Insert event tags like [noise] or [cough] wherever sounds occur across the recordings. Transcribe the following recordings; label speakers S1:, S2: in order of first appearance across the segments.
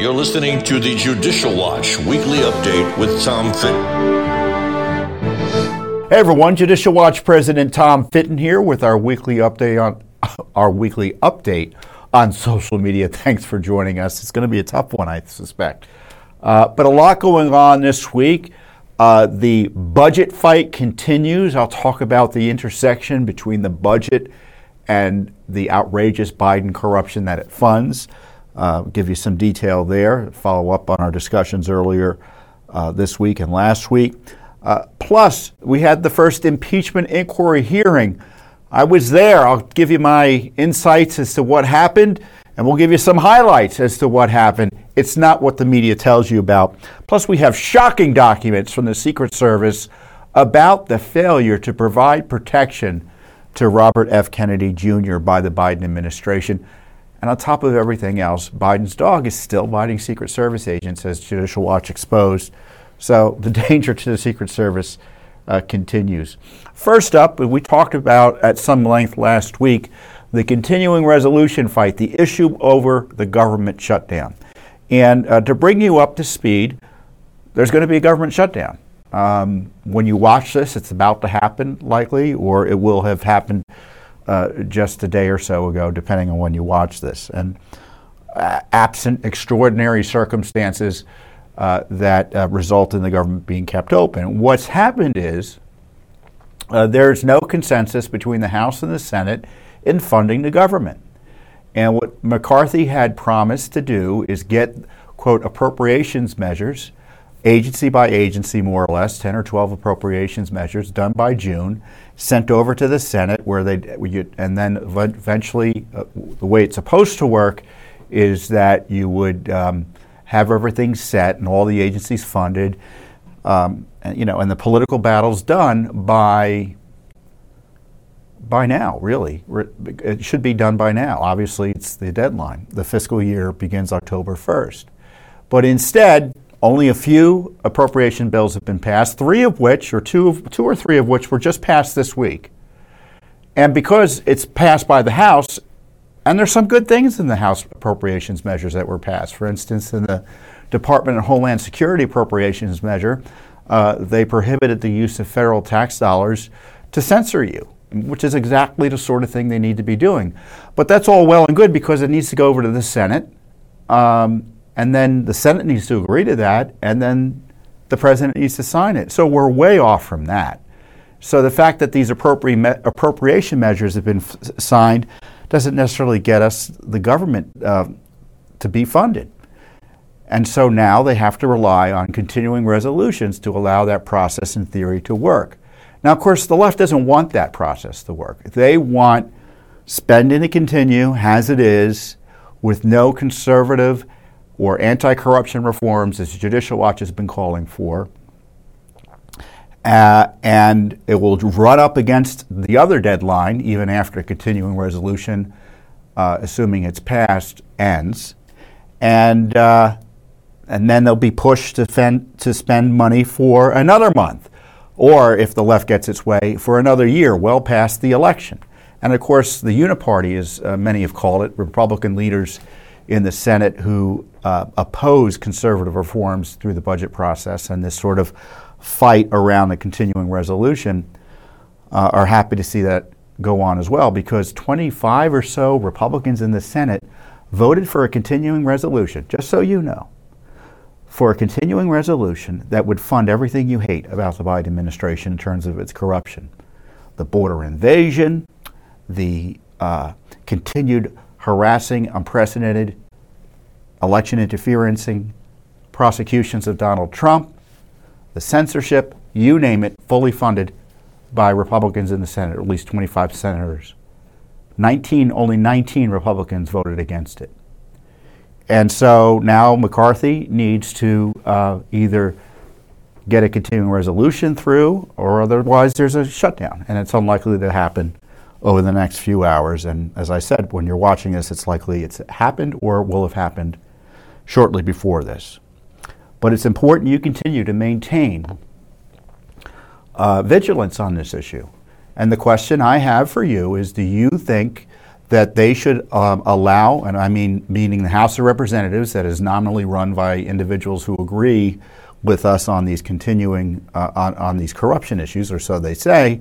S1: You're listening to the Judicial Watch Weekly Update with Tom Fitton.
S2: Hey everyone, Judicial Watch President Tom Fitton here with our weekly update on [laughs] our weekly update on social media. [laughs] Thanks for joining us. It's going to be a tough one, I suspect. Uh, but a lot going on this week. Uh, the budget fight continues. I'll talk about the intersection between the budget and the outrageous Biden corruption that it funds. Uh, give you some detail there, follow up on our discussions earlier uh, this week and last week. Uh, plus, we had the first impeachment inquiry hearing. I was there. I'll give you my insights as to what happened, and we'll give you some highlights as to what happened. It's not what the media tells you about. Plus, we have shocking documents from the Secret Service about the failure to provide protection to Robert F. Kennedy Jr. by the Biden administration. And on top of everything else, Biden's dog is still biting Secret Service agents, as Judicial Watch exposed. So the [laughs] danger to the Secret Service uh, continues. First up, we talked about at some length last week the continuing resolution fight, the issue over the government shutdown. And uh, to bring you up to speed, there's going to be a government shutdown. Um, when you watch this, it's about to happen, likely, or it will have happened uh, just a day or so ago, depending on when you watch this. And uh, absent extraordinary circumstances uh, that uh, result in the government being kept open. What's happened is uh, there's no consensus between the House and the Senate in funding the government. And what McCarthy had promised to do is get, quote, appropriations measures agency by agency, more or less, 10 or 12 appropriations measures done by June, sent over to the Senate, where they, and then eventually, uh, the way it's supposed to work is that you would um, have everything set and all the agencies funded, um, and, you know, and the political battle's done by by now, really. It should be done by now. Obviously, it's the deadline. The fiscal year begins October 1st. But instead, only a few appropriation bills have been passed, three of which, or two, of, two or three of which, were just passed this week. And because it's passed by the House, and there's some good things in the House appropriations measures that were passed. For instance, in the Department of Homeland Security appropriations measure, uh, they prohibited the use of federal tax dollars to censor you, which is exactly the sort of thing they need to be doing. But that's all well and good because it needs to go over to the Senate. Um, and then the Senate needs to agree to that, and then the president needs to sign it. So we're way off from that. So the fact that these appropriation measures have been f- signed doesn't necessarily get us the government uh, to be funded. And so now they have to rely on continuing resolutions to allow that process in theory to work. Now, of course, the left doesn't want that process to work. They want spending to continue as it is with no conservative or anti corruption reforms, as Judicial Watch has been calling for. Uh, and it will run up against the other deadline, even after a continuing resolution, uh, assuming it's passed, ends. And, uh, and then they'll be pushed to, fend, to spend money for another month, or if the left gets its way, for another year, well past the election. And of course, the uniparty, as uh, many have called it, Republican leaders in the Senate who uh, oppose conservative reforms through the budget process and this sort of fight around the continuing resolution uh, are happy to see that go on as well because 25 or so Republicans in the Senate voted for a continuing resolution, just so you know, for a continuing resolution that would fund everything you hate about the Biden administration in terms of its corruption. The border invasion, the uh, continued harassing, unprecedented election interferencing prosecutions of Donald Trump, the censorship, you name it, fully funded by Republicans in the Senate, at least 25 senators. 19, only 19 Republicans voted against it. And so now McCarthy needs to uh, either get a continuing resolution through or otherwise there's a shutdown. And it's unlikely to happen over the next few hours. And as I said, when you're watching this, it's likely it's happened or will have happened shortly before this. But it's important you continue to maintain uh, vigilance on this issue. And the question I have for you is do you think that they should um, allow, and I mean meaning the House of Representatives, that is nominally run by individuals who agree with us on these continuing uh, on, on these corruption issues, or so they say.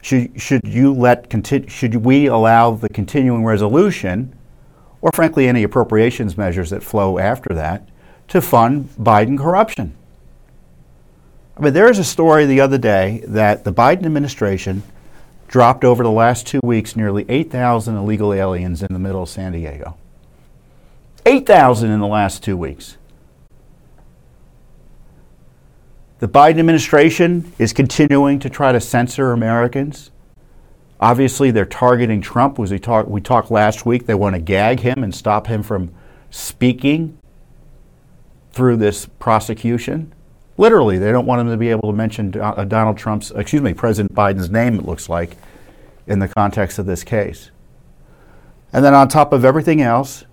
S2: Should, should you let should we allow the continuing resolution, or frankly any appropriations measures that flow after that, to fund Biden corruption? I mean, there is a story the other day that the Biden administration dropped over the last two weeks nearly 8,000 illegal aliens in the middle of San Diego. 8,000 in the last two weeks. The Biden administration is continuing to try to censor Americans. Obviously, they're targeting Trump. As we, we talked last week, they want to gag him and stop him from speaking through this prosecution. Literally, they don't want him to be able to mention uh, Donald Trump's, excuse me, President Biden's name, it looks like, in the context of this case. And then on top of everything else,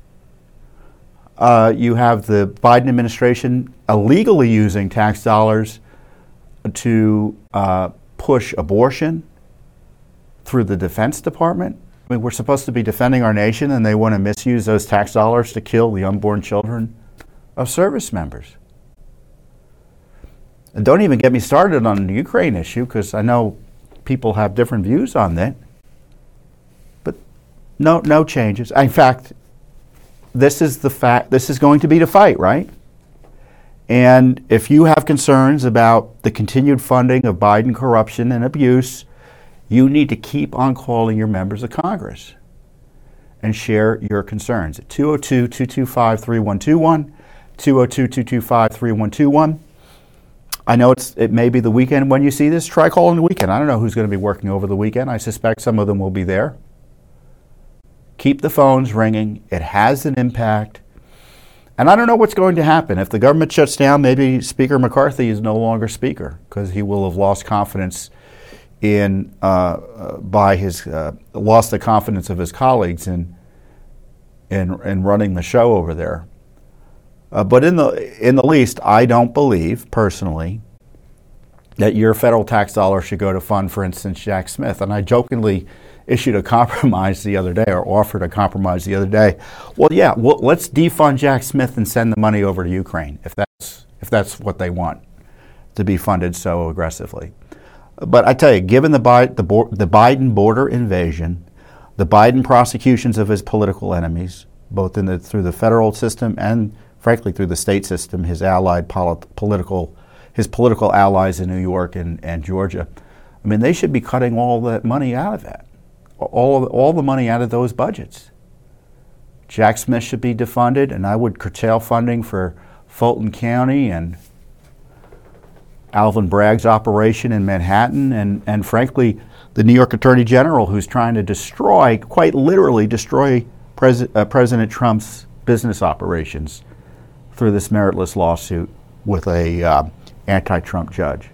S2: uh, you have the Biden administration illegally using tax dollars to uh, push abortion through the Defense Department. I mean, we're supposed to be defending our nation, and they want to misuse those tax dollars to kill the unborn children of service members. And don't even get me started on the Ukraine issue because I know people have different views on that. But no, no changes. In fact, this is the fact. This is going to be the fight, right? And if you have concerns about the continued funding of Biden corruption and abuse, you need to keep on calling your members of Congress and share your concerns at 202 225 3121. 202 225 3121. I know it's it may be the weekend when you see this. Try calling the weekend. I don't know who's going to be working over the weekend. I suspect some of them will be there. Keep the phones ringing. It has an impact. And I don't know what's going to happen. If the government shuts down, maybe Speaker McCarthy is no longer Speaker because he will have lost confidence in uh, uh, by his uh, lost the confidence of his colleagues in in in running the show over there. Uh, but in the in the least, I don't believe personally that your federal tax dollars should go to fund, for instance, Jack Smith. And I jokingly issued a compromise the other day, or offered a compromise the other day. Well, yeah, well, let's defund Jack Smith and send the money over to Ukraine if that's if that's what they want to be funded so aggressively. But I tell you, given the, Bi- the, bo- the Biden border invasion, the Biden prosecutions of his political enemies, both in the, through the federal system and frankly, through the state system, his allied polit- political, his political allies in New York and, and Georgia. I mean, they should be cutting all that money out of that, all, all the money out of those budgets. Jack Smith should be defunded, and I would curtail funding for Fulton County and Alvin Bragg's operation in Manhattan, and, and frankly, the New York Attorney General, who's trying to destroy, quite literally destroy Pres- uh, President Trump's business operations through this meritless lawsuit with a uh, anti-Trump judge.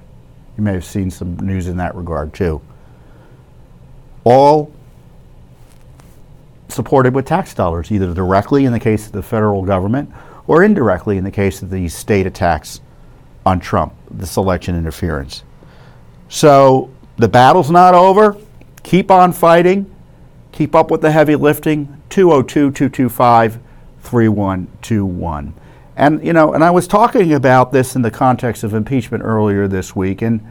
S2: You may have seen some news in that regard too. All supported with tax dollars, either directly in the case of the federal government or indirectly in the case of the state attacks on Trump, this election interference. So the battle's not over. Keep on fighting. Keep up with the heavy lifting. 202 225 3121. And you know, and I was talking about this in the context of impeachment earlier this week, and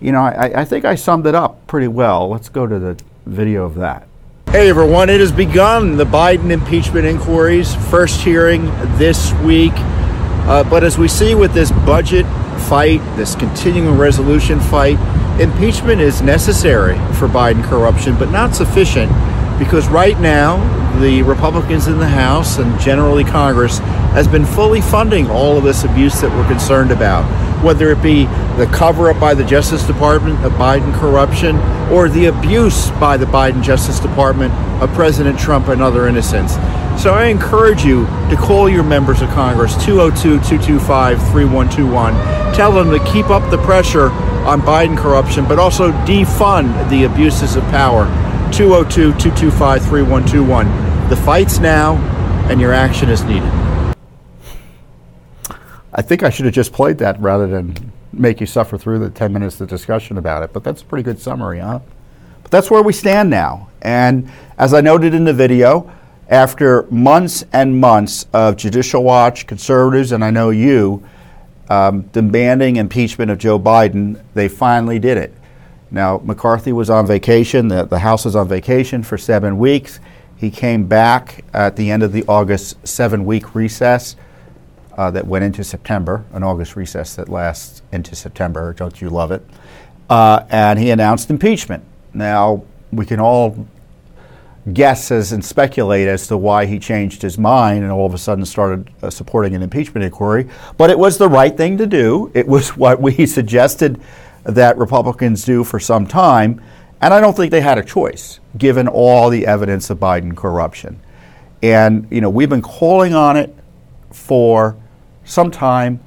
S2: you know, I, I think I summed it up pretty well. Let's go to the video of that. Hey everyone, it has begun the Biden impeachment inquiries, first hearing this week. Uh, but as we see with this budget fight, this continuing resolution fight, impeachment is necessary for Biden corruption, but not sufficient because right now the Republicans in the House and generally Congress has been fully funding all of this abuse that we're concerned about, whether it be the cover up by the Justice Department of Biden corruption or the abuse by the Biden Justice Department of President Trump and other innocents. So I encourage you to call your members of Congress 202 225 3121. Tell them to keep up the pressure on Biden corruption, but also defund the abuses of power. 202 225 3121. The fight's now, and your action is needed. I think I should have just played that rather than make you suffer through the 10 minutes of discussion about it, but that's a pretty good summary, huh? But that's where we stand now. And as I noted in the video, after months and months of Judicial Watch, conservatives, and I know you, um, demanding impeachment of Joe Biden, they finally did it. Now, McCarthy was on vacation, the, the House was on vacation for seven weeks. He came back at the end of the August seven week recess uh, that went into September, an August recess that lasts into September. Don't you love it? Uh, and he announced impeachment. Now, we can all guess as and speculate as to why he changed his mind and all of a sudden started uh, supporting an impeachment inquiry. But it was the right thing to do. It was [laughs] what we suggested that Republicans do for some time. And I don't think they had a choice, given all the evidence of Biden corruption. And, you know, we've been calling on it for some time.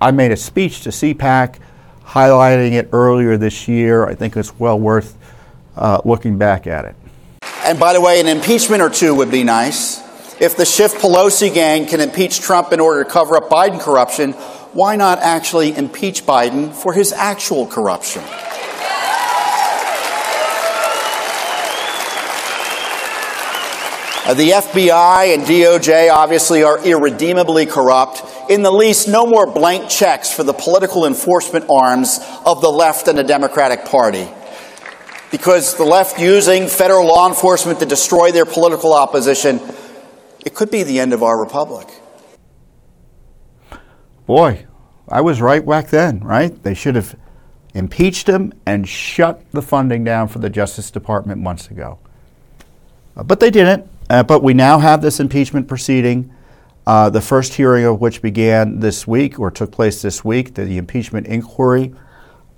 S2: I made a speech to CPAC highlighting it earlier this year. I think it's well worth uh, looking back at it.
S3: And by the way, an impeachment or two would be nice. If the Schiff Pelosi gang can impeach Trump in order to cover up Biden corruption, why not actually impeach Biden for his actual corruption? Uh, the FBI and DOJ obviously are irredeemably corrupt. In the least, no more blank checks for the political enforcement arms of the left and the Democratic Party because the left using federal law enforcement to destroy their political opposition, it could be the end of our republic.
S2: Boy, I was right back then, right? They should have impeached him and shut the funding down for the Justice Department months ago. Uh, but they didn't. Uh, but we now have this impeachment proceeding, uh, the first hearing of which began this week or took place this week, the, the impeachment inquiry.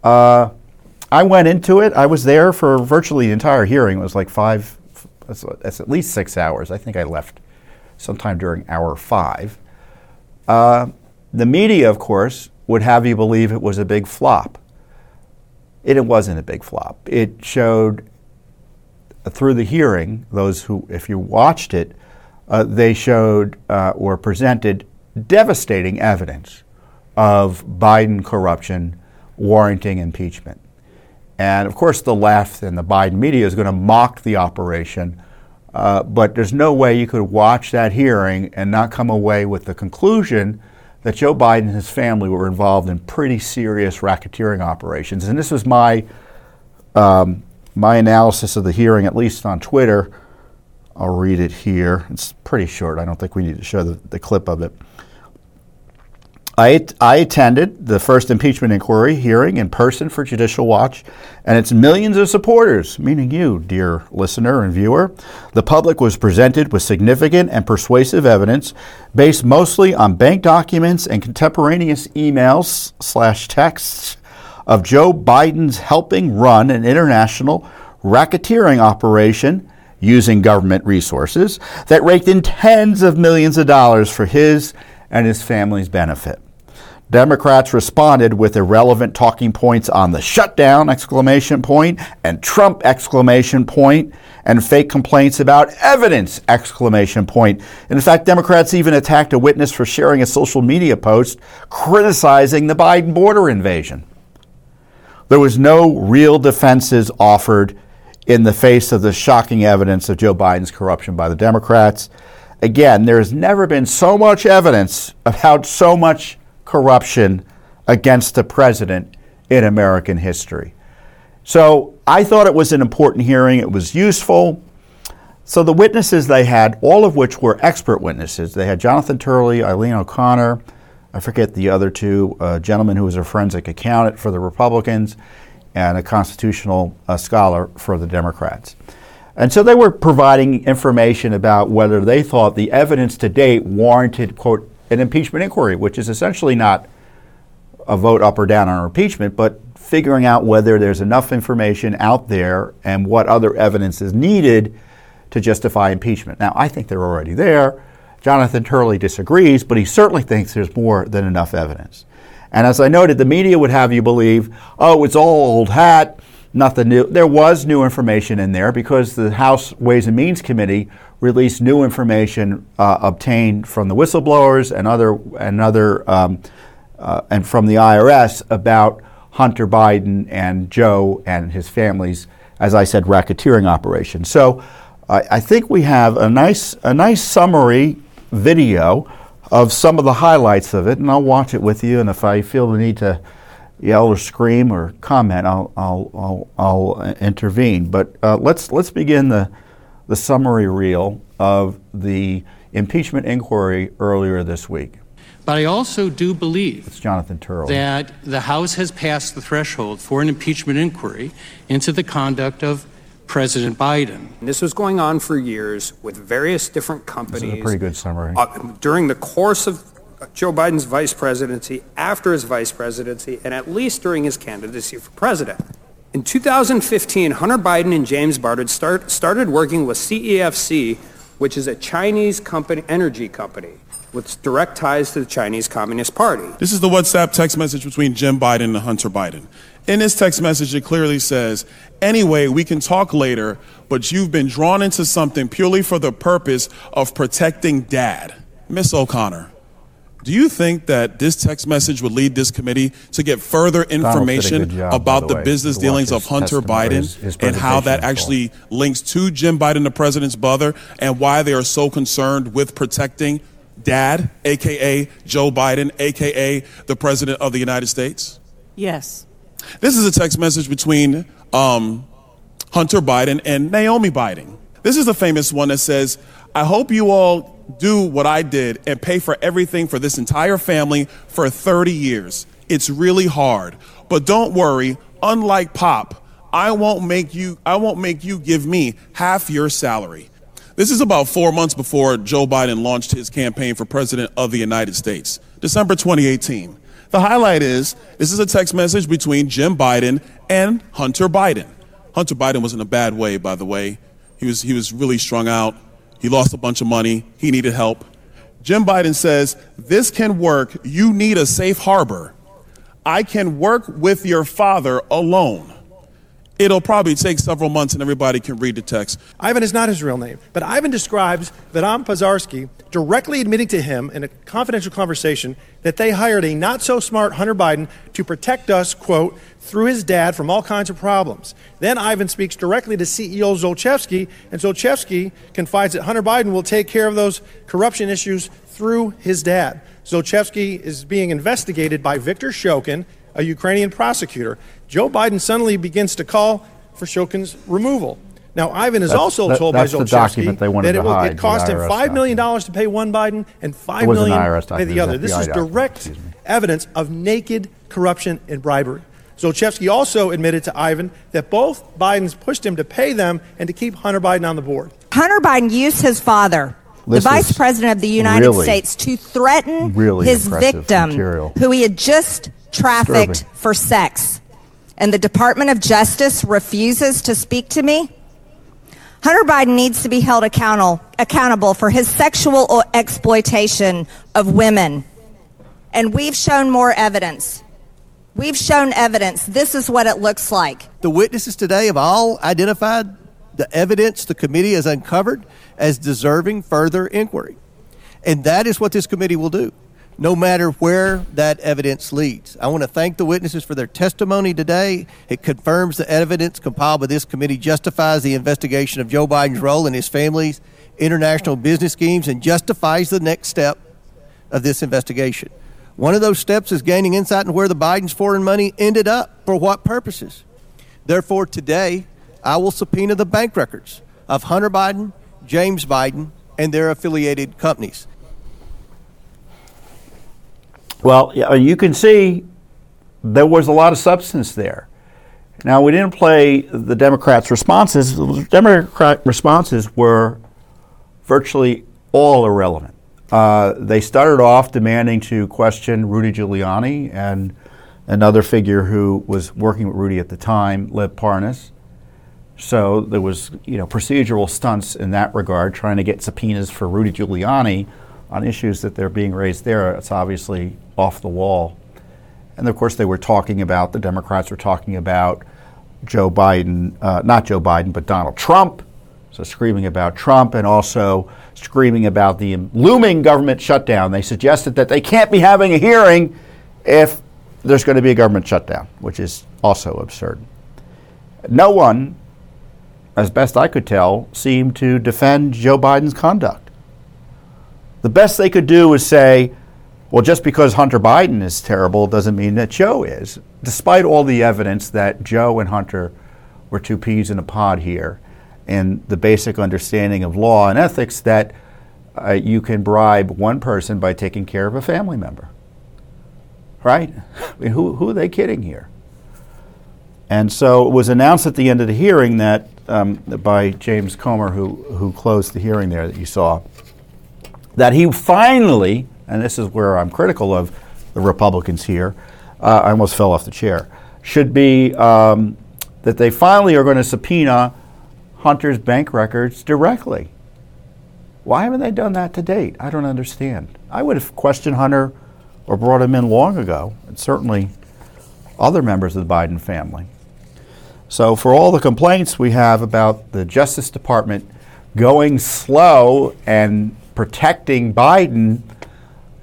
S2: Uh, I went into it. I was there for virtually the entire hearing. It was like five, that's, at least six hours. I think I left sometime during hour five. The media, of course, would have you believe it was a big flop. It, it wasn't a big flop. It showed uh, through the hearing, those who, if you watched it, uh, they showed uh, or presented devastating evidence of Biden corruption warranting impeachment. And of course, the left and the Biden media is going to mock the operation. Uh, but there's no way you could watch that hearing and not come away with the conclusion that Joe Biden and his family were involved in pretty serious racketeering operations. And this was my um, my analysis of the hearing, at least on Twitter. I'll read it here. It's pretty short. I don't think we need to show the, the clip of it. I, I attended the first impeachment inquiry hearing in person for Judicial Watch, and its millions of supporters, meaning you, dear listener and viewer. The public was presented with significant and persuasive evidence based mostly on bank documents and contemporaneous emails slash texts of Joe Biden's helping run an international racketeering operation using government resources that raked in tens of millions of dollars for his and his family's benefit. Democrats responded with irrelevant talking points on the shutdown exclamation point and Trump exclamation point and fake complaints about evidence exclamation point. In fact, Democrats even attacked a witness for sharing a social media post criticizing the Biden border invasion. There was no real defenses offered in the face of the shocking evidence of Joe Biden's corruption by the Democrats. Again, there has never been so much evidence about so much corruption against the president in American history. So I thought it was an important hearing. It was useful. So the witnesses they had, all of which were expert witnesses, they had Jonathan Turley, Eileen O'Connor, I forget the other two, a gentleman who was a forensic accountant for the Republicans, and a constitutional uh, scholar for the Democrats. And so they were providing information about whether they thought the evidence to date warranted, quote, an impeachment inquiry, which is essentially not a vote up or down on impeachment, but figuring out whether there's enough information out there and what other evidence is needed to justify impeachment. Now, I think they're already there. Jonathan Turley disagrees, but he certainly thinks there's more than enough evidence. And as I noted, the media would have you believe, oh, it's all old hat, nothing new. There was new information in there because the House Ways and Means Committee released new information uh, obtained from the whistleblowers and other and other um, uh, and from the IRS about Hunter Biden and Joe and his family's as I said, racketeering operation. So I, I think we have a nice, a nice summary video of some of the highlights of it, and I'll watch it with you. And if I feel the need to yell or scream or comment, I'll, I'll, I'll, I'll intervene. But uh, let's, let's begin the, the summary reel of the impeachment inquiry earlier this week.
S4: But I also do believe
S2: It's Jonathan Turley.
S4: that the House has passed the threshold for an impeachment inquiry into the conduct of President Biden.
S5: This was going on for years with various different
S2: This
S5: companies.
S2: is a pretty good summary.
S5: uh, during the course of Joe Biden's vice presidency, after his vice presidency, and at least during his candidacy for president. In 2015, Hunter Biden and James Barton start, started working with CEFC, which is a Chinese company, energy company, with direct ties to the Chinese Communist Party.
S6: This is the WhatsApp text message between Jim Biden and Hunter Biden. In this text message, it clearly says, Anyway, we can talk later, but you've been drawn into something purely for the purpose of protecting dad. Miss O'Connor, do you think that this text message would lead this committee to get further
S2: did a good
S6: information
S2: job,
S6: about
S2: the
S6: the,
S2: way,
S6: business dealings of Hunter Biden
S2: his- his
S6: and how that
S2: presentation in full?
S6: actually links to Jim Biden, the president's brother, and why they are so concerned with protecting dad, aka Joe Biden, aka the president of the United States?
S7: Yes.
S6: This is a text message between um, Hunter Biden and Naomi Biden. This is the famous one that says, I hope you all do what I did and pay for everything for this entire family for 30 years. It's really hard. But don't worry, unlike Pop, I won't make you I won't make you give me half your salary. This is about 4 months before Joe Biden launched his campaign for president of the United States, December 2018. The highlight is this is a text message between Jim Biden and Hunter Biden. Hunter Biden was in a bad way, by the way. He was, he was really strung out. He lost a bunch of money. He needed help. Jim Biden says, This can work. You need a safe harbor. I can work with your father alone. It'll probably take several months and everybody can read the text.
S8: Ivan is not his real name, but Ivan describes Vadym Pozharskyi directly admitting to him in a confidential conversation that they hired a not so smart Hunter Biden to protect us, quote, through his dad from all kinds of problems. Then Ivan speaks directly to CEO Zlochevsky, and Zlochevsky confides that Hunter Biden will take care of those corruption issues through his dad. Zlochevsky is being investigated by Victor Shokin, a Ukrainian prosecutor. Joe Biden suddenly begins to call for Shokin's removal. Now, Ivan is
S2: That's-
S8: also
S2: that-
S8: told by
S2: that's the document they wanted
S8: that it, will,
S2: hide,
S8: it cost
S2: the
S8: him $5 million to pay one Biden and $5
S2: It wasn't
S8: million
S2: an IRS
S8: to pay the other. This
S2: FBI
S8: is direct
S2: excuse
S8: evidence of naked corruption and bribery. Zlochevsky also admitted to Ivan that both Bidens pushed him to pay them and to keep Hunter Biden on the board.
S7: Hunter Biden used his father,
S2: This
S7: the vice president of the United
S2: really,
S7: States, to threaten
S2: really
S7: his victim,
S2: material.
S7: who he had just trafficked
S2: Disturbing.
S7: for sex. And the Department of Justice refuses to speak to me? Hunter Biden needs to be held accountable, accountable for his sexual exploitation of women. And we've shown more evidence. We've shown evidence. This is what it looks like.
S9: The witnesses today have all identified the evidence the committee has uncovered as deserving further inquiry. And that is what this committee will do, no matter where that evidence leads. I want to thank the witnesses for their testimony today. It confirms the evidence compiled by this committee justifies the investigation of Joe Biden's role in his family's international business schemes and justifies the next step of this investigation. One of those steps is gaining insight into where the Biden's foreign money ended up, for what purposes. Therefore, today, I will subpoena the bank records of Hunter Biden, James Biden, and their affiliated companies.
S2: Well, you can see there was a lot of substance there. Now, we didn't play the Democrats' responses. The Democrat responses were virtually all irrelevant. Uh, they started off demanding to question Rudy Giuliani and another figure who was working with Rudy at the time, Lev Parnas. So there was, you know, procedural stunts in that regard, trying to get subpoenas for Rudy Giuliani on issues that they're being raised there. It's obviously off the wall. And of course, they were talking about, the Democrats were talking about Joe Biden, uh, not Joe Biden, but Donald Trump. So screaming about Trump and also screaming about the looming government shutdown. They suggested that they can't be having a hearing if there's going to be a government shutdown, which is also absurd. No one as best I could tell, seemed to defend Joe Biden's conduct. The best they could do was say, well, just because Hunter Biden is terrible doesn't mean that Joe is, despite all the evidence that Joe and Hunter were two peas in a pod here and the basic understanding of law and ethics that uh, you can bribe one person by taking care of a family member. Right? I mean, who, who are they kidding here? And so it was announced at the end of the hearing that um, by James Comer, who, who closed the hearing there that you saw, that he finally, and this is where I'm critical of the Republicans here, uh, I almost fell off the chair, should be um, that they finally are going to subpoena Hunter's bank records directly. Why haven't they done that to date? I don't understand. I would have questioned Hunter or brought him in long ago, and certainly other members of the Biden family. So, for all the complaints we have about the Justice Department going slow and protecting Biden,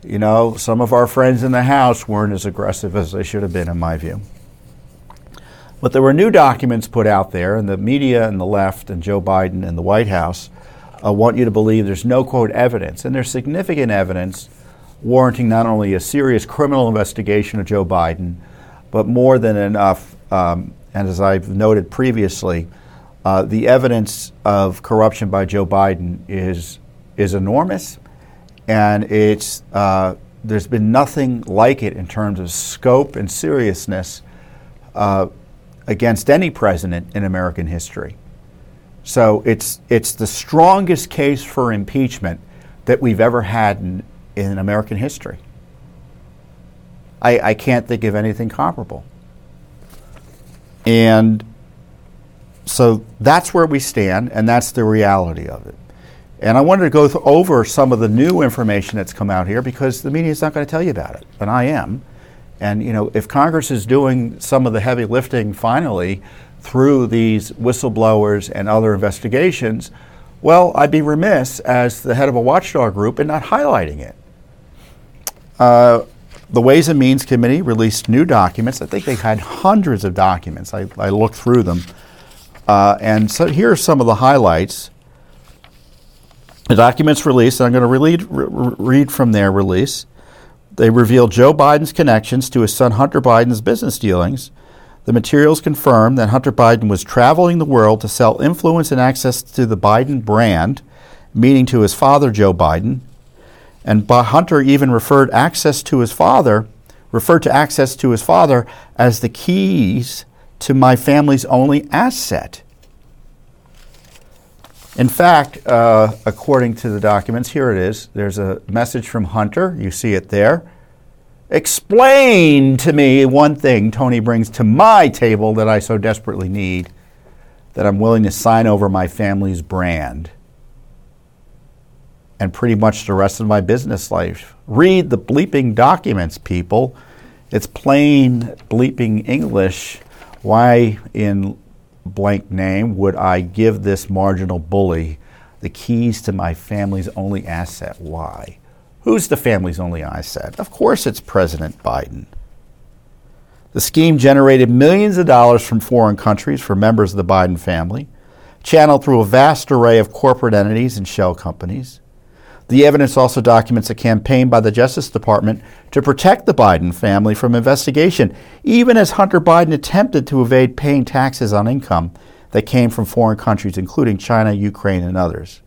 S2: you know, some of our friends in the House weren't as aggressive as they should have been, in my view. But there were new documents put out there, and the media and the left and Joe Biden and the White House uh, want you to believe there's no quote evidence, and there's significant evidence warranting not only a serious criminal investigation of Joe Biden, but more than enough um, and as I've noted previously, uh, the evidence of corruption by Joe Biden is is enormous, and it's uh, there's been nothing like it in terms of scope and seriousness uh, against any president in American history. So it's it's the strongest case for impeachment that we've ever had in, in American history. I, I can't think of anything comparable. And so that's where we stand, and that's the reality of it. And I wanted to go th- over some of the new information that's come out here because the media is not going to tell you about it, and I am. And you know, if Congress is doing some of the heavy lifting finally through these whistleblowers and other investigations, well, I'd be remiss as the head of a watchdog group in not highlighting it. Uh, the Ways and Means Committee released new documents. I think they had hundreds of documents. I, I looked through them. Uh, and so here are some of the highlights. The documents released, and I'm going to read, read from their release. They reveal Joe Biden's connections to his son Hunter Biden's business dealings. The materials confirm that Hunter Biden was traveling the world to sell influence and access to the Biden brand, meaning to his father, Joe Biden, and Hunter even referred access to his father, referred to access to his father as the keys to my family's only asset. In fact, uh, according to the documents, here it is. There's a message from Hunter. You see it there. Explain to me one thing Tony brings to my table that I so desperately need that I'm willing to sign over my family's brand and pretty much the rest of my business life. Read the bleeping documents, people. It's plain bleeping English. Why, in blank name, would I give this marginal bully the keys to my family's only asset? Why? Who's the family's only asset? Of course, it's President Biden. The scheme generated millions of dollars from foreign countries for members of the Biden family, channeled through a vast array of corporate entities and shell companies. The evidence also documents a campaign by the Justice Department to protect the Biden family from investigation, even as Hunter Biden attempted to evade paying taxes on income that came from foreign countries, including China, Ukraine, and others.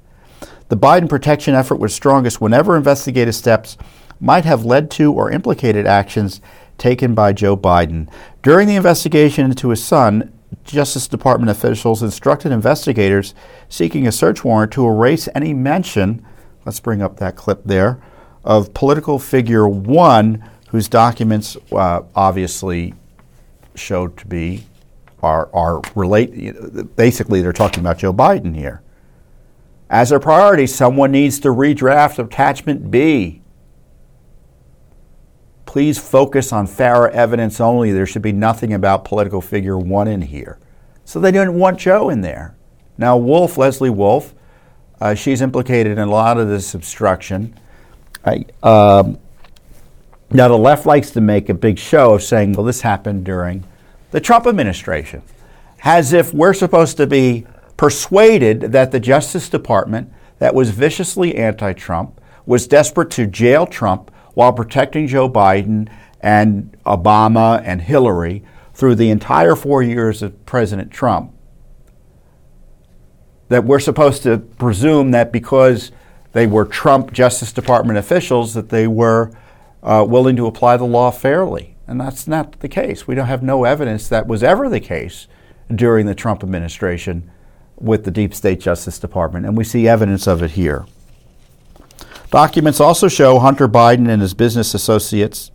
S2: The Biden protection effort was strongest whenever investigative steps might have led to or implicated actions taken by Joe Biden. During the investigation into his son, Justice Department officials instructed investigators seeking a search warrant to erase any mention let's bring up that clip there, of political figure one, whose documents uh, obviously showed to be are, are relate. Basically, they're talking about Joe Biden here. As a priority, someone needs to redraft attachment B. Please focus on FARA evidence only. There should be nothing about political figure one in here. So they didn't want Joe in there. Now, Wolf, Lesley Wolf, uh, she's implicated in a lot of this obstruction. I, um, now, the left likes to make a big show of saying, well, this happened during the Trump administration, as if we're supposed to be persuaded that the Justice Department, that was viciously anti Trump, was desperate to jail Trump while protecting Joe Biden and Obama and Hillary through the entire four years of President Trump. That we're supposed to presume that because they were Trump Justice Department officials, that they were uh, willing to apply the law fairly. And that's not the case. We don't have no evidence that was ever the case during the Trump administration with the Deep State Justice Department, and we see evidence of it here. Documents also show Hunter Biden and his business associates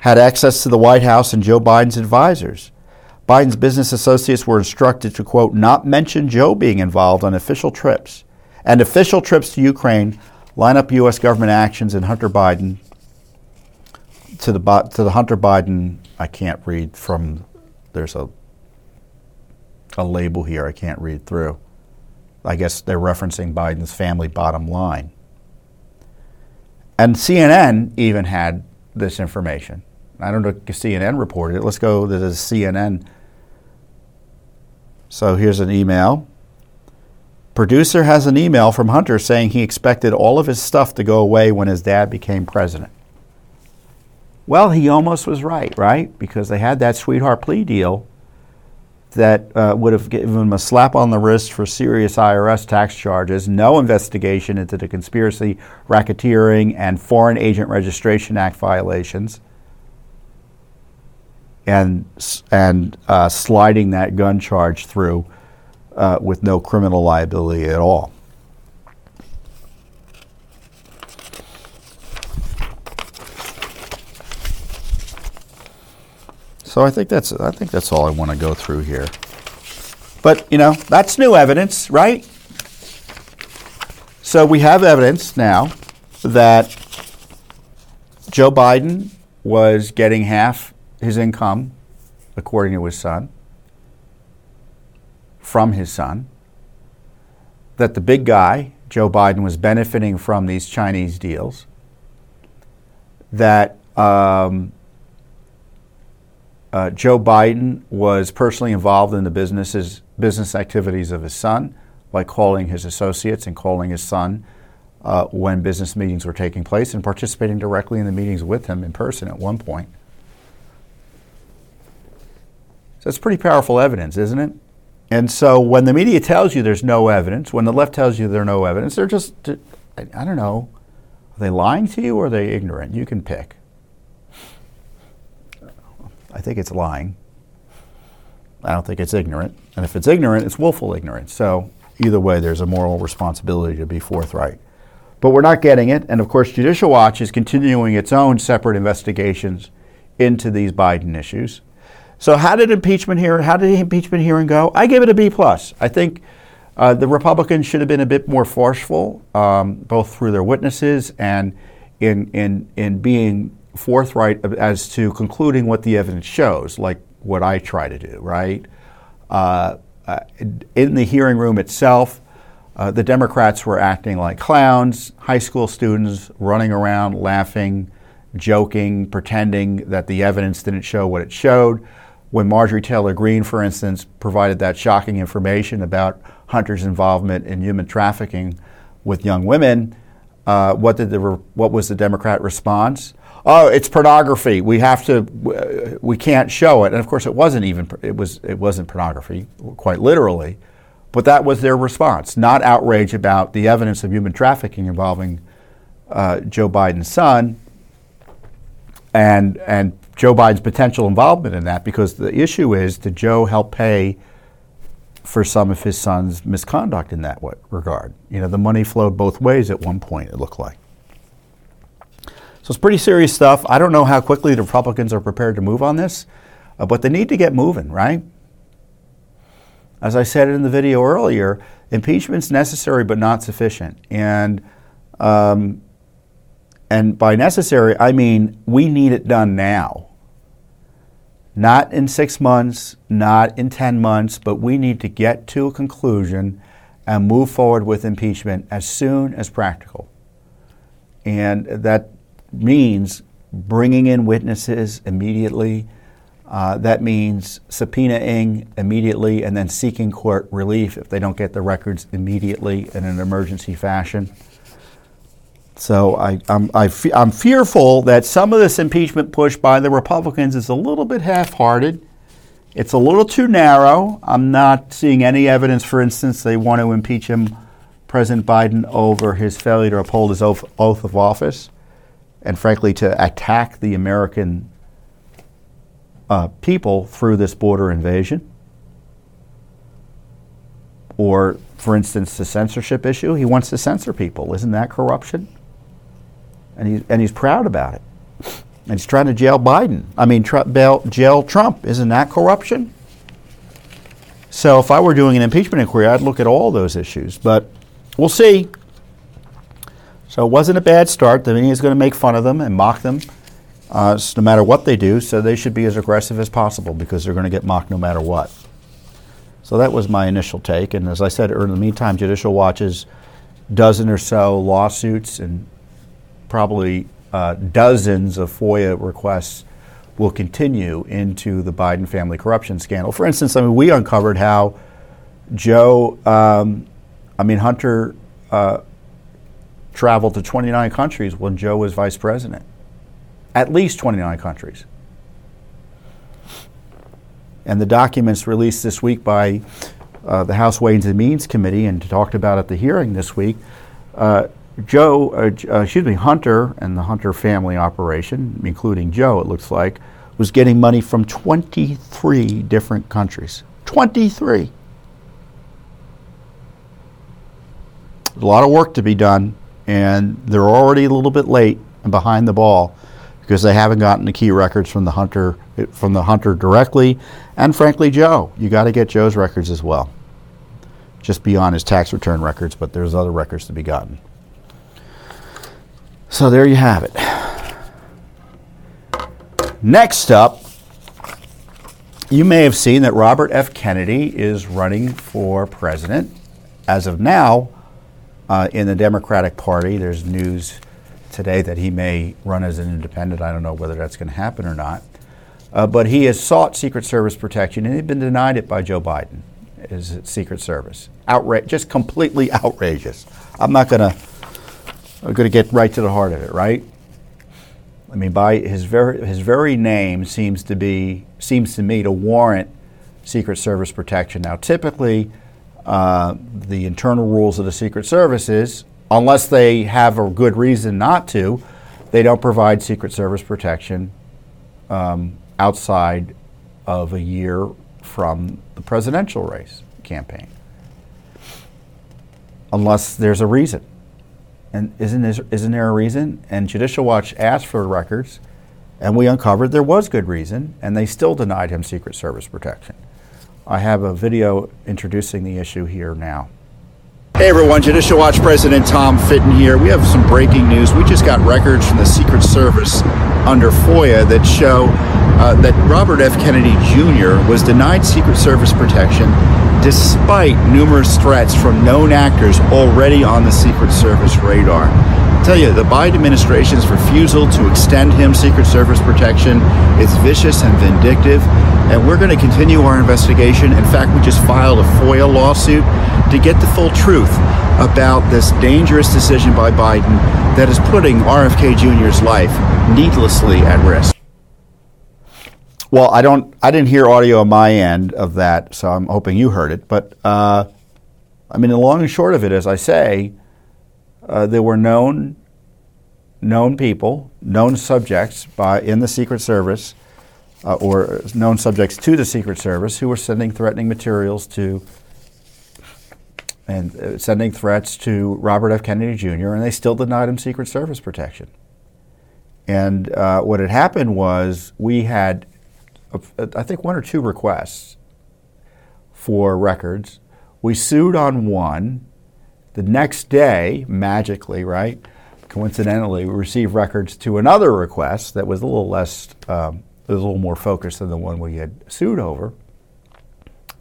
S2: had access to the White House and Joe Biden's advisors. Biden's business associates were instructed to, quote, not mention Joe being involved on official trips and official trips to Ukraine, line up U.S. government actions in Hunter Biden to the, to the Hunter Biden, I can't read from, there's a, a label here I can't read through. I guess they're referencing Biden's family bottom line. And CNN even had this information. I don't know if CNN reported it. Let's go to the CNN. So here's an email. Producer has an email from Hunter saying he expected all of his stuff to go away when his dad became president. Well, he almost was right, right? Because they had that sweetheart plea deal that uh, would have given him a slap on the wrist for serious IRS tax charges, no investigation into the conspiracy, racketeering, and Foreign Agent Registration Act violations, and, and uh, sliding that gun charge through uh, with no criminal liability at all. So I think that's I think that's all I want to go through here. But you know that's new evidence, right? So we have evidence now that Joe Biden was getting half his income, according to his son, from his son. That the big guy, Joe Biden, was benefiting from these Chinese deals. That um, uh, Joe Biden was personally involved in the businesses, business activities of his son, by calling his associates and calling his son uh, when business meetings were taking place and participating directly in the meetings with him in person at one point. So it's pretty powerful evidence, isn't it? And so when the media tells you there's no evidence, when the left tells you there's no evidence, they're just, I don't know, are they lying to you or are they ignorant? You can pick. I think it's lying. I don't think it's ignorant. And if it's ignorant, it's willful ignorance. So either way, there's a moral responsibility to be forthright. But we're not getting it. And of course, Judicial Watch is continuing its own separate investigations into these Biden issues. So how did impeachment hearing? How did the impeachment hearing go? I give it a B plus. I think uh, the Republicans should have been a bit more forceful, um, both through their witnesses and in in in being forthright as to concluding what the evidence shows, like what I try to do, right? Uh, uh, in the hearing room itself, uh, the Democrats were acting like clowns, high school students running around laughing, joking, pretending that the evidence didn't show what it showed. When Marjorie Taylor Greene, for instance, provided that shocking information about Hunter's involvement in human trafficking with young women, uh, what, did the re- what was the Democrat response? oh, it's pornography. We have to, we can't show it. And of course, it wasn't even, it was, it wasn't pornography, quite literally. But that was their response, not outrage about the evidence of human trafficking involving uh, Joe Biden's son and, and Joe Biden's potential involvement in that, because the issue is did Joe help pay for some of his son's misconduct in that regard? You know, the money flowed both ways at one point, it looked like. So it's pretty serious stuff. I don't know how quickly the Republicans are prepared to move on this, uh, but they need to get moving, right? As I said in the video earlier, impeachment's necessary but not sufficient. And um, and by necessary, I mean we need it done now. Not in six months, not in 10 months, but we need to get to a conclusion and move forward with impeachment as soon as practical. And that means bringing in witnesses immediately, Uh, that means subpoenaing immediately and then seeking court relief if they don't get the records immediately in an emergency fashion. So I, I'm, I fe- I'm fearful that some of this impeachment push by the Republicans is a little bit half hearted. It's a little too narrow. I'm not seeing any evidence, for instance, they want to impeach him, President Biden, over his failure to uphold his oath, oath of office and, frankly, to attack the American uh, people through this border invasion. Or, for instance, the censorship issue. He wants to censor people. Isn't that corruption? And, he, and he's proud about it. And he's trying to jail Biden. I mean, tr- bail, jail Trump. Isn't that corruption? So if I were doing an impeachment inquiry, I'd look at all those issues. But we'll see. So it wasn't a bad start. The media is going to make fun of them and mock them uh, no matter what they do. So they should be as aggressive as possible because they're going to get mocked no matter what. So that was my initial take. And as I said, in the meantime, Judicial Watch's dozen or so lawsuits and probably uh, dozens of FOIA requests will continue into the Biden family corruption scandal. For instance, I mean, we uncovered how Joe, um, I mean, Hunter uh, traveled to 29 countries when Joe was vice president at least 29 countries. And the documents released this week by uh, the House Ways and Means Committee and talked about at the hearing this week, uh, Joe, uh, uh, excuse me, Hunter and the Hunter family operation, including Joe, it looks like, was getting money from 23 different countries. 23. A lot of work to be done, and they're already a little bit late and behind the ball because they haven't gotten the key records from the hunter from the hunter directly, and frankly, Joe. You got to get Joe's records as well, just beyond his tax return records. But there's other records to be gotten. So there you have it. Next up, you may have seen that Robert F. Kennedy is running for president. As of now, uh, in the Democratic Party, there's news today that he may run as an independent. I don't know whether that's going to happen or not. Uh, but he has sought Secret Service protection, and he's been denied it by Joe Biden, his Secret Service. Outra- just completely outrageous. I'm not going to. I'm going to get right to the heart of it, right? I mean, by his very his very name seems to be seems to me to warrant Secret Service protection. Now, typically, uh, the internal rules of the Secret Service is unless they have a good reason not to, they don't provide Secret Service protection um, outside of a year from the presidential race campaign, unless there's a reason. And isn't isn't there a reason? And Judicial Watch asked for records, and we uncovered there was good reason, and they still denied him Secret Service protection. I have a video introducing the issue here now.
S3: Hey everyone, Judicial Watch President Tom Fitton here. We have some breaking news. We just got records from the Secret Service under FOIA that show uh, that Robert F. Kennedy Jr. was denied Secret Service protection despite numerous threats from known actors already on the Secret Service radar. I tell you, the Biden administration's refusal to extend him Secret Service protection is vicious and vindictive, and we're going to continue our investigation. In fact, we just filed a FOIA lawsuit to get the full truth about this dangerous decision by Biden that is putting RFK Jr.'s life needlessly at risk.
S2: Well, I don't. I didn't hear audio on my end of that, so I'm hoping you heard it. But uh, I mean, the long and short of it, as I say, uh, there were known known people, known subjects by in the Secret Service, uh, or known subjects to the Secret Service who were sending threatening materials to and uh, sending threats to Robert F. Kennedy Jr. and they still denied him Secret Service protection. And uh, what had happened was we had I think one or two requests for records. We sued on one. The next day, magically, right, coincidentally, we received records to another request that was a little less, um, was a little more focused than the one we had sued over.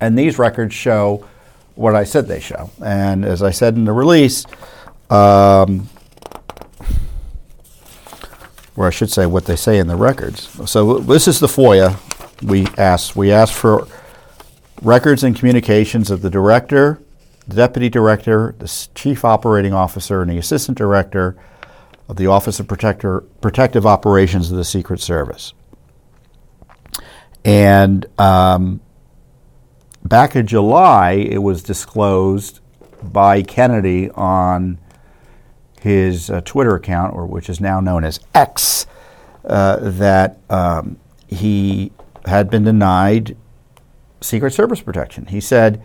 S2: And these records show what I said they show. And as I said in the release, um, or I should say what they say in the records. So this is the FOIA we asked we asked for records and communications of the director, the deputy director, the chief operating officer, and the assistant director of the Office of Protector, Protective Operations of the Secret Service. And um, back in July, it was disclosed by Kennedy on his uh, Twitter account, or which is now known as X, uh, that um, he had been denied Secret Service protection. He said,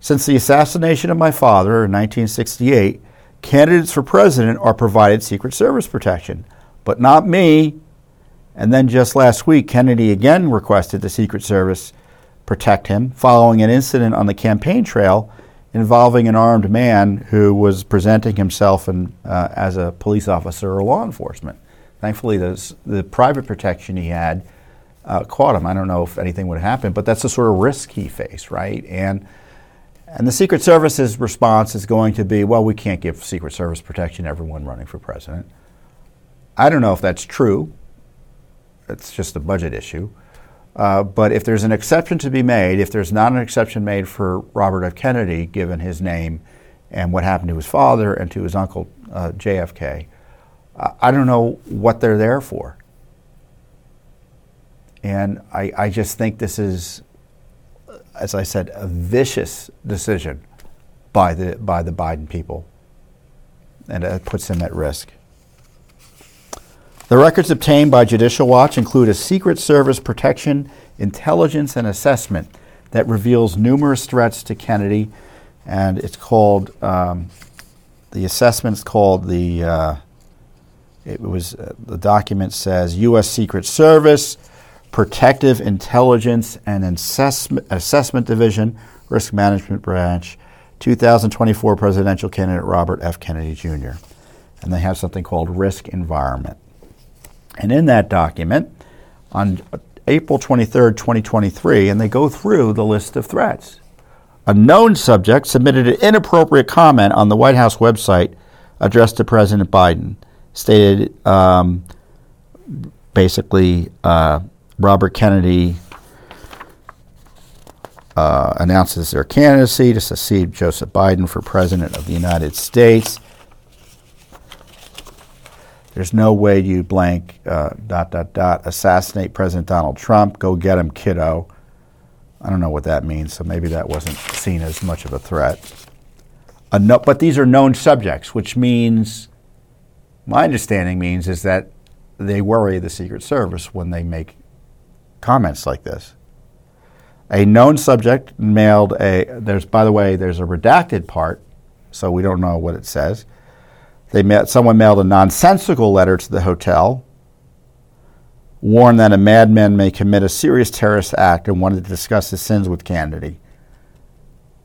S2: Since the assassination of my father in 1968, candidates for president are provided Secret Service protection, but not me. And then just last week, Kennedy again requested the Secret Service protect him following an incident on the campaign trail involving an armed man who was presenting himself in, uh, as a police officer or law enforcement. Thankfully, the, the private protection he had uh, caught him. I don't know if anything would happen, but that's the sort of risk he faced, right? And and the Secret Service's response is going to be, well, we can't give Secret Service protection to everyone running for president. I don't know if that's true. It's just a budget issue. Uh, but if there's an exception to be made, if there's not an exception made for Robert F. Kennedy, given his name and what happened to his father and to his uncle uh, JFK, I- I don't know what they're there for. And I, I just think this is, as I said, a vicious decision by the, by the Biden people. And it puts them at risk. The records obtained by Judicial Watch include a Secret Service protection, intelligence, and assessment that reveals numerous threats to Kennedy. And it's called, um, the assessment's called the, uh, it was, uh, the document says U.S. Secret Service, Protective Intelligence and Assessment, Assessment Division, Risk Management Branch, 2024 Presidential Candidate Robert F. Kennedy Jr. And they have something called Risk Environment. And in that document, on April 23rd, 2023, and they go through the list of threats. A known subject submitted an inappropriate comment on the White House website addressed to President Biden. Stated um, basically, uh, Robert Kennedy uh, announces their candidacy to succeed Joseph Biden for President of the United States. There's no way you blank uh, dot dot dot assassinate President Donald Trump. Go get him, kiddo. I don't know what that means, so maybe that wasn't seen as much of a threat. A no, but these are known subjects, which means, my understanding means, is that they worry the Secret Service when they make comments like this. A known subject mailed a. There's, by the way, there's a redacted part, so we don't know what it says. They met, someone mailed a nonsensical letter to the hotel, warned that a madman may commit a serious terrorist act, and wanted to discuss his sins with Kennedy.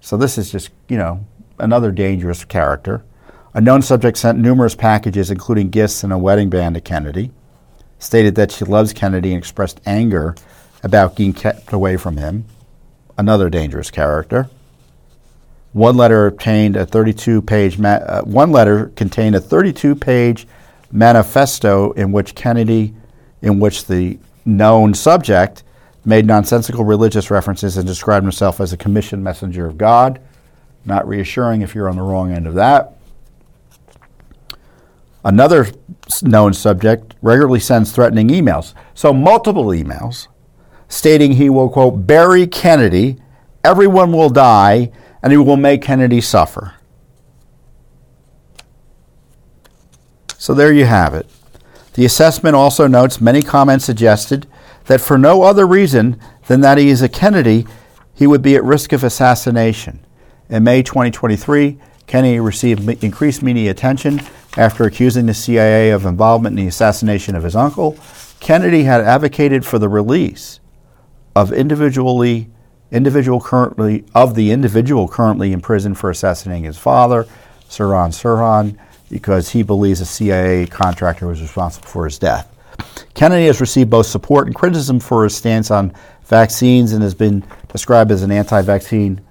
S2: So this is just, you know, another dangerous character. A known subject sent numerous packages, including gifts and a wedding band, to Kennedy. Stated that she loves Kennedy and expressed anger about being kept away from him. Another dangerous character. One letter obtained a 32-page. Ma- uh, one letter contained a 32-page manifesto in which Kennedy, in which the known subject made nonsensical religious references and described himself as a commissioned messenger of God. Not reassuring if you're on the wrong end of that. Another known subject regularly sends threatening emails. So, multiple emails stating he will, quote, bury Kennedy, everyone will die, and he will make Kennedy suffer. So, there you have it. The assessment also notes many comments suggested that for no other reason than that he is a Kennedy, he would be at risk of assassination. In May 2023, Kennedy received increased media attention after accusing the CIA of involvement in the assassination of his uncle. Kennedy had advocated for the release of individually individual currently of the individual currently in prison for assassinating his father, Sirhan Sirhan, because he believes a CIA contractor was responsible for his death. Kennedy has received both support and criticism for his stance on vaccines and has been described as an anti-vaccine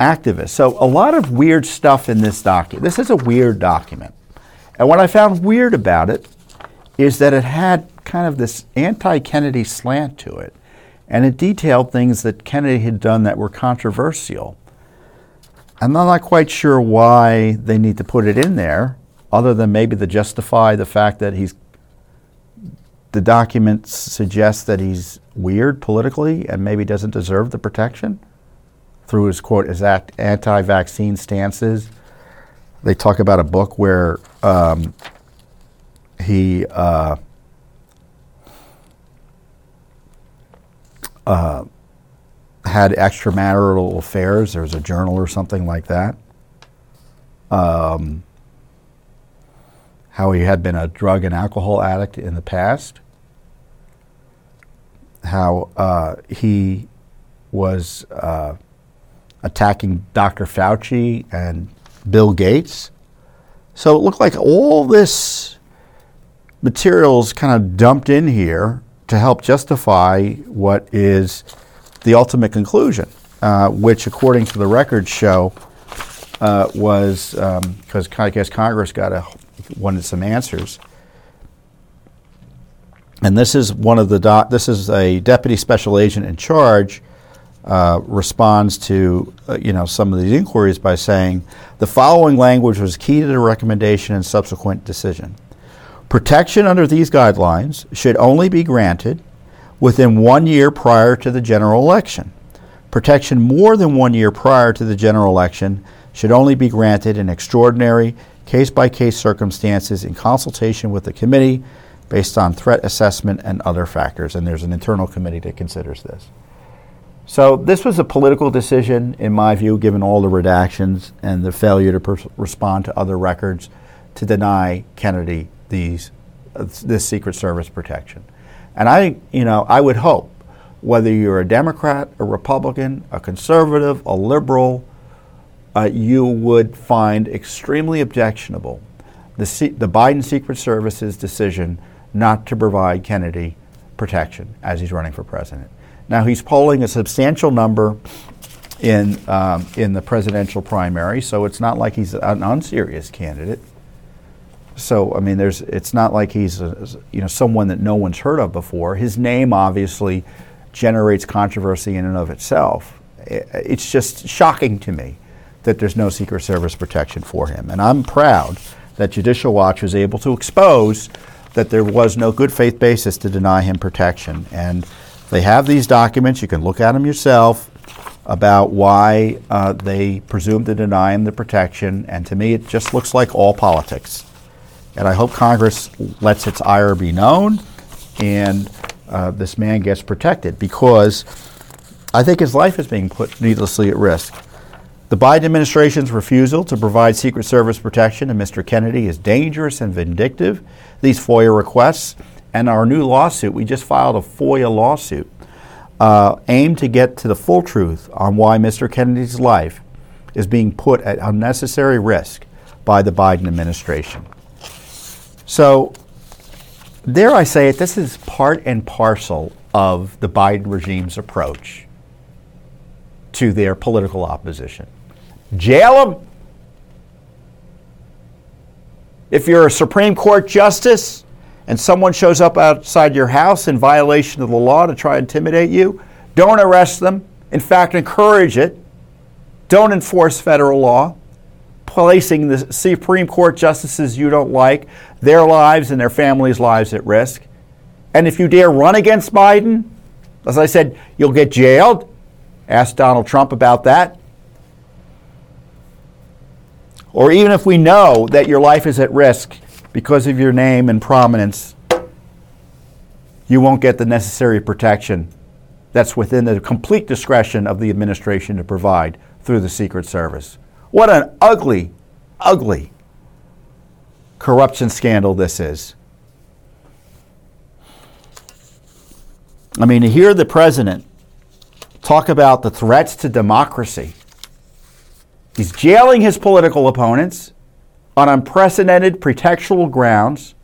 S2: activist. So a lot of weird stuff in this document. This is a weird document. And what I found weird about it is that it had kind of this anti-Kennedy slant to it. and it detailed things that Kennedy had done that were controversial. I'm not quite sure why they need to put it in there, other than maybe to justify the fact that he's. The documents suggest that he's weird politically and maybe doesn't deserve the protection through his quote his act, anti-vaccine stances. They talk about a book where um, he uh, uh, had extramarital affairs. There was a journal or something like that. Um, how he had been a drug and alcohol addict in the past. How uh, he was uh, attacking Dr. Fauci and Bill Gates. So it looked like all this materials kind of dumped in here to help justify what is the ultimate conclusion, uh, which, according to the records show, uh, was because um, I guess Congress got a, wanted some answers. And this is one of the doc, this is a deputy special agent in charge uh, responds to uh, you know some of these inquiries by saying the following language was key to the recommendation and subsequent decision. Protection under these guidelines should only be granted within one year prior to the general election. Protection more than one year prior to the general election should only be granted in extraordinary, case by case circumstances in consultation with the committee based on threat assessment and other factors. And there's an internal committee that considers this. So this was a political decision, in my view, given all the redactions and the failure to pers- respond to other records to deny Kennedy these uh, this Secret Service protection. And I, you know, I would hope whether you're a Democrat, a Republican, a conservative, a liberal, uh, you would find extremely objectionable the, C- the Biden Secret Service's decision not to provide Kennedy protection as he's running for president. Now he's polling a substantial number in um, in the presidential primary, so it's not like he's an unserious candidate. So I mean, there's it's not like he's a, you know someone that no one's heard of before. His name obviously generates controversy in and of itself. It's just shocking to me that there's no Secret Service protection for him, and I'm proud that Judicial Watch was able to expose that there was no good faith basis to deny him protection and they have these documents. You can look at them yourself about why uh, they presume to deny him the protection. And to me, it just looks like all politics. And I hope Congress lets its ire be known and uh, this man gets protected because I think his life is being put needlessly at risk. The Biden administration's refusal to provide Secret Service protection to Mr. Kennedy is dangerous and vindictive. These FOIA requests and our new lawsuit, we just filed a FOIA lawsuit uh, aimed to get to the full truth on why Mr. Kennedy's life is being put at unnecessary risk by the Biden administration. So, dare I say it, this is part and parcel of the Biden regime's approach to their political opposition. Jail them. If you're a Supreme Court justice, and someone shows up outside your house in violation of the law to try to intimidate you, don't arrest them. In fact, encourage it. Don't enforce federal law, placing the Supreme Court justices you don't like, their lives and their families' lives at risk. And if you dare run against Biden, as I said, you'll get jailed. Ask Donald Trump about that. Or even if we know that your life is at risk, because of your name and prominence, you won't get the necessary protection that's within the complete discretion of the administration to provide through the Secret Service. What an ugly, ugly corruption scandal this is. I mean, to hear the president talk about the threats to democracy, he's jailing his political opponents on unprecedented pretextual grounds.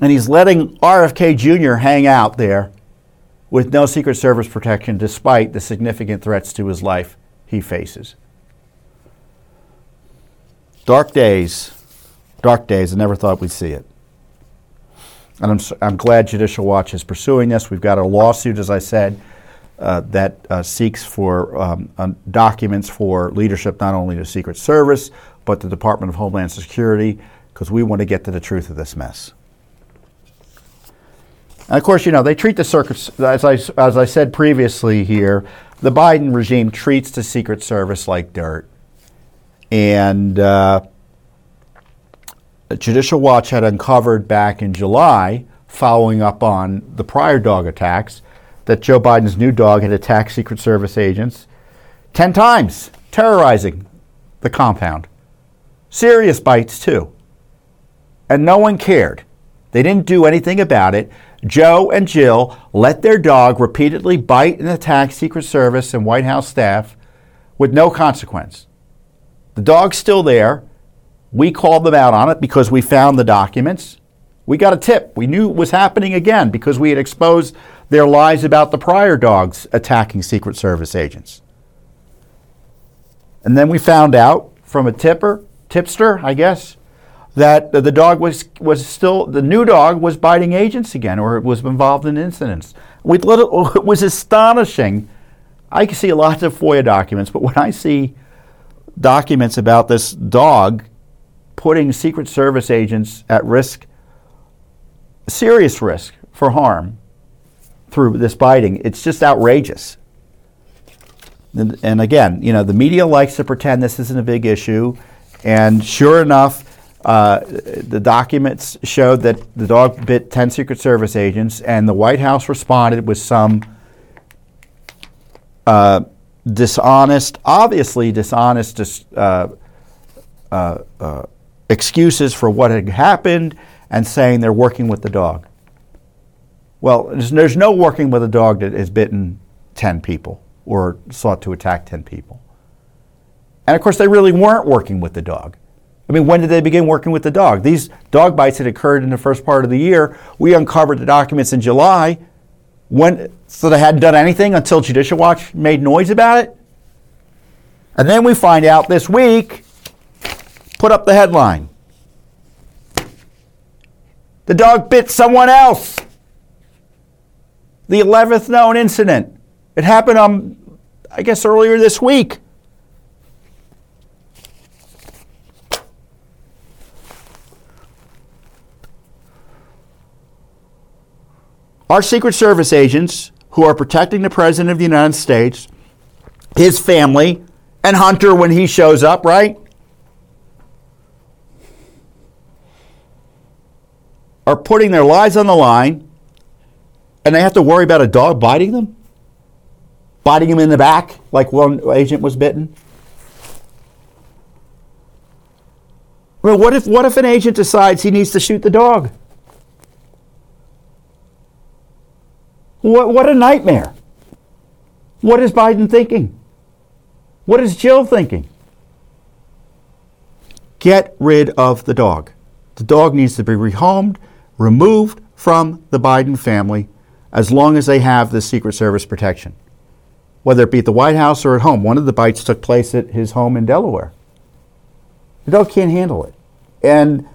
S2: And he's letting RFK Jr. hang out there with no Secret Service protection despite the significant threats to his life he faces. Dark days, dark days, I never thought we'd see it. And I'm, I'm glad Judicial Watch is pursuing this. We've got a lawsuit, as I said, uh, that uh, seeks for um, um, documents for leadership not only the Secret Service, but the Department of Homeland Security, because we want to get to the truth of this mess. And of course, you know, they treat the circuits, as I, as I said previously here, the Biden regime treats the Secret Service like dirt. And uh, Judicial Watch had uncovered back in July, following up on the prior dog attacks, that Joe Biden's new dog had attacked Secret Service agents 10 times, terrorizing the compound. Serious bites, too. And no one cared. They didn't do anything about it. Joe and Jill let their dog repeatedly bite and attack Secret Service and White House staff with no consequence. The dog's still there. We called them out on it because we found the documents. We got a tip. We knew it was happening again because we had exposed their lies about the prior dogs attacking Secret Service agents. And then we found out from a tipper, tipster, I guess, that the dog was, was still, the new dog was biting agents again or was involved in incidents. We, [laughs] it was astonishing. I can see lots of FOIA documents, but when I see documents about this dog putting Secret Service agents at risk, serious risk for harm through this biting, it's just outrageous. And, and again, you know, the media likes to pretend this isn't a big issue, and sure enough, uh, the documents showed that the dog bit 10 Secret Service agents, and the White House responded with some uh, dishonest, obviously dishonest dis- uh, uh, uh, excuses for what had happened and saying they're working with the dog. Well, there's, there's no working with a dog that has bitten 10 people or sought to attack 10 people. And of course, they really weren't working with the dog. I mean, when did they begin working with the dog? These dog bites had occurred in the first part of the year. We uncovered the documents in July. When, so they hadn't done anything until Judicial Watch made noise about it. And then we find out this week, put up the headline. The dog bit someone else. The 11th known incident. It happened on, I guess, earlier this week. Our Secret Service agents who are protecting the President of the United States, his family, and Hunter when he shows up, right? Are putting their lives on the line and they have to worry about a dog biting them? Biting him in the back like one agent was bitten? Well, what if, what if an agent decides he needs to shoot the dog? What, what a nightmare. What is Biden thinking? What is Jill thinking? Get rid of the dog. The dog needs to be rehomed, removed from the Biden family as long as they have the Secret Service protection, whether it be at the White House or at home. One of the bites took place at his home in Delaware. The dog can't handle it. And,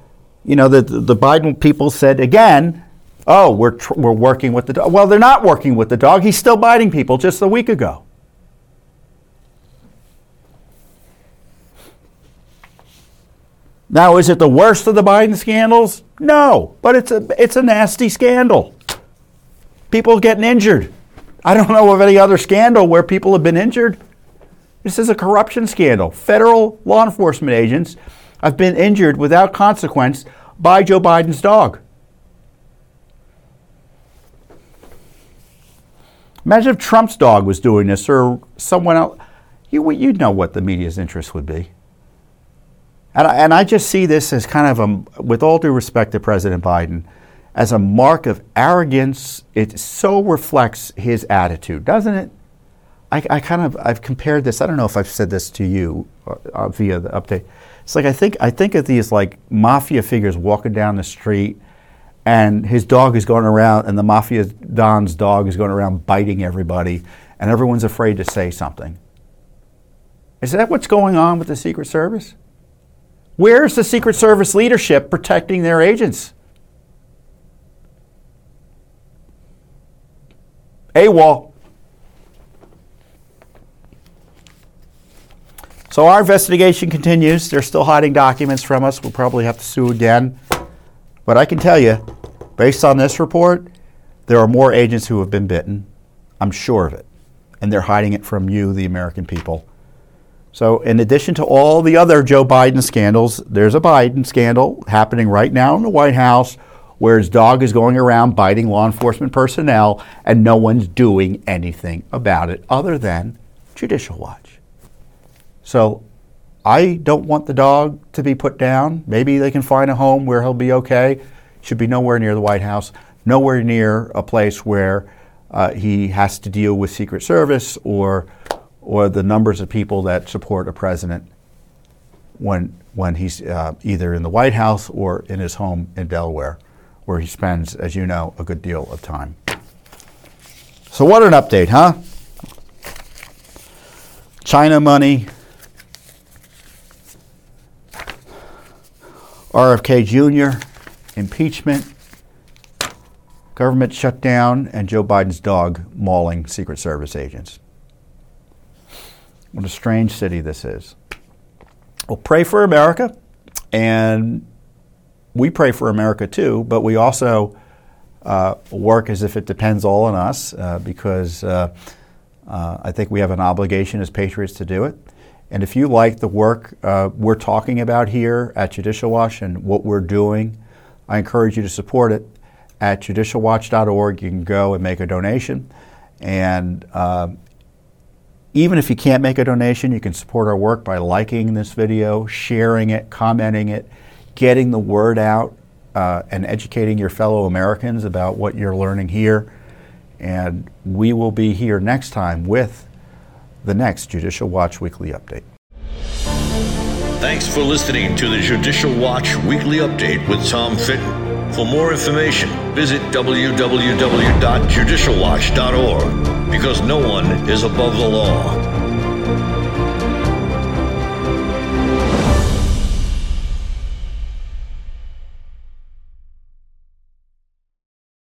S2: you know, the, the Biden people said again, oh, we're, tr- we're working with the dog. Well, they're not working with the dog. He's still biting people just a week ago. Now, is it the worst of the Biden scandals? No, but it's a, it's a nasty scandal. People getting injured. I don't know of any other scandal where people have been injured. This is a corruption scandal. Federal law enforcement agents have been injured without consequence by Joe Biden's dog. Imagine if Trump's dog was doing this or someone else. You, you'd know what the media's interest would be. And I, and I just see this as kind of a, with all due respect to President Biden, as a mark of arrogance. It so reflects his attitude, doesn't it? I, I kind of I've compared this. I don't know if I've said this to you uh, via the update. It's like I think I think of these like mafia figures walking down the street, and his dog is going around, and the mafia don's dog is going around biting everybody, and everyone's afraid to say something. Is that what's going on with the Secret Service? Where's the Secret Service leadership protecting their agents? AWOL. So our investigation continues. They're still hiding documents from us. We'll probably have to sue again. But I can tell you, based on this report, there are more agents who have been bitten. I'm sure of it. And they're hiding it from you, the American people. So, in addition to all the other Joe Biden scandals, there's a Biden scandal happening right now in the White House where his dog is going around biting law enforcement personnel and no one's doing anything about it other than Judicial Watch. So, I don't want the dog to be put down. Maybe they can find a home where he'll be okay. Should be nowhere near the White House, nowhere near a place where uh, he has to deal with Secret Service or or the numbers of people that support a president when when he's uh, either in the White House or in his home in Delaware, where he spends, as you know, a good deal of time. So what an update, huh? China money, RFK Jr., impeachment, government shutdown, and Joe Biden's dog mauling Secret Service agents. What a strange city this is. Well, pray for America, and we pray for America too, but we also uh, work as if it depends all on us uh, because uh, uh I think we have an obligation as patriots to do it. And if you like the work uh, we're talking about here at Judicial Watch and what we're doing, I encourage you to support it at judicialwatch.org. You can go and make a donation. And uh, even if you can't make a donation, you can support our work by liking this video, sharing it, commenting it, getting the word out, uh, and educating your fellow Americans about what you're learning here. And we will be here next time with the next Judicial Watch Weekly Update.
S1: Thanks for listening to the Judicial Watch Weekly Update with Tom Fitton. For more information, visit www.judicialwatch.org because no one is above the law.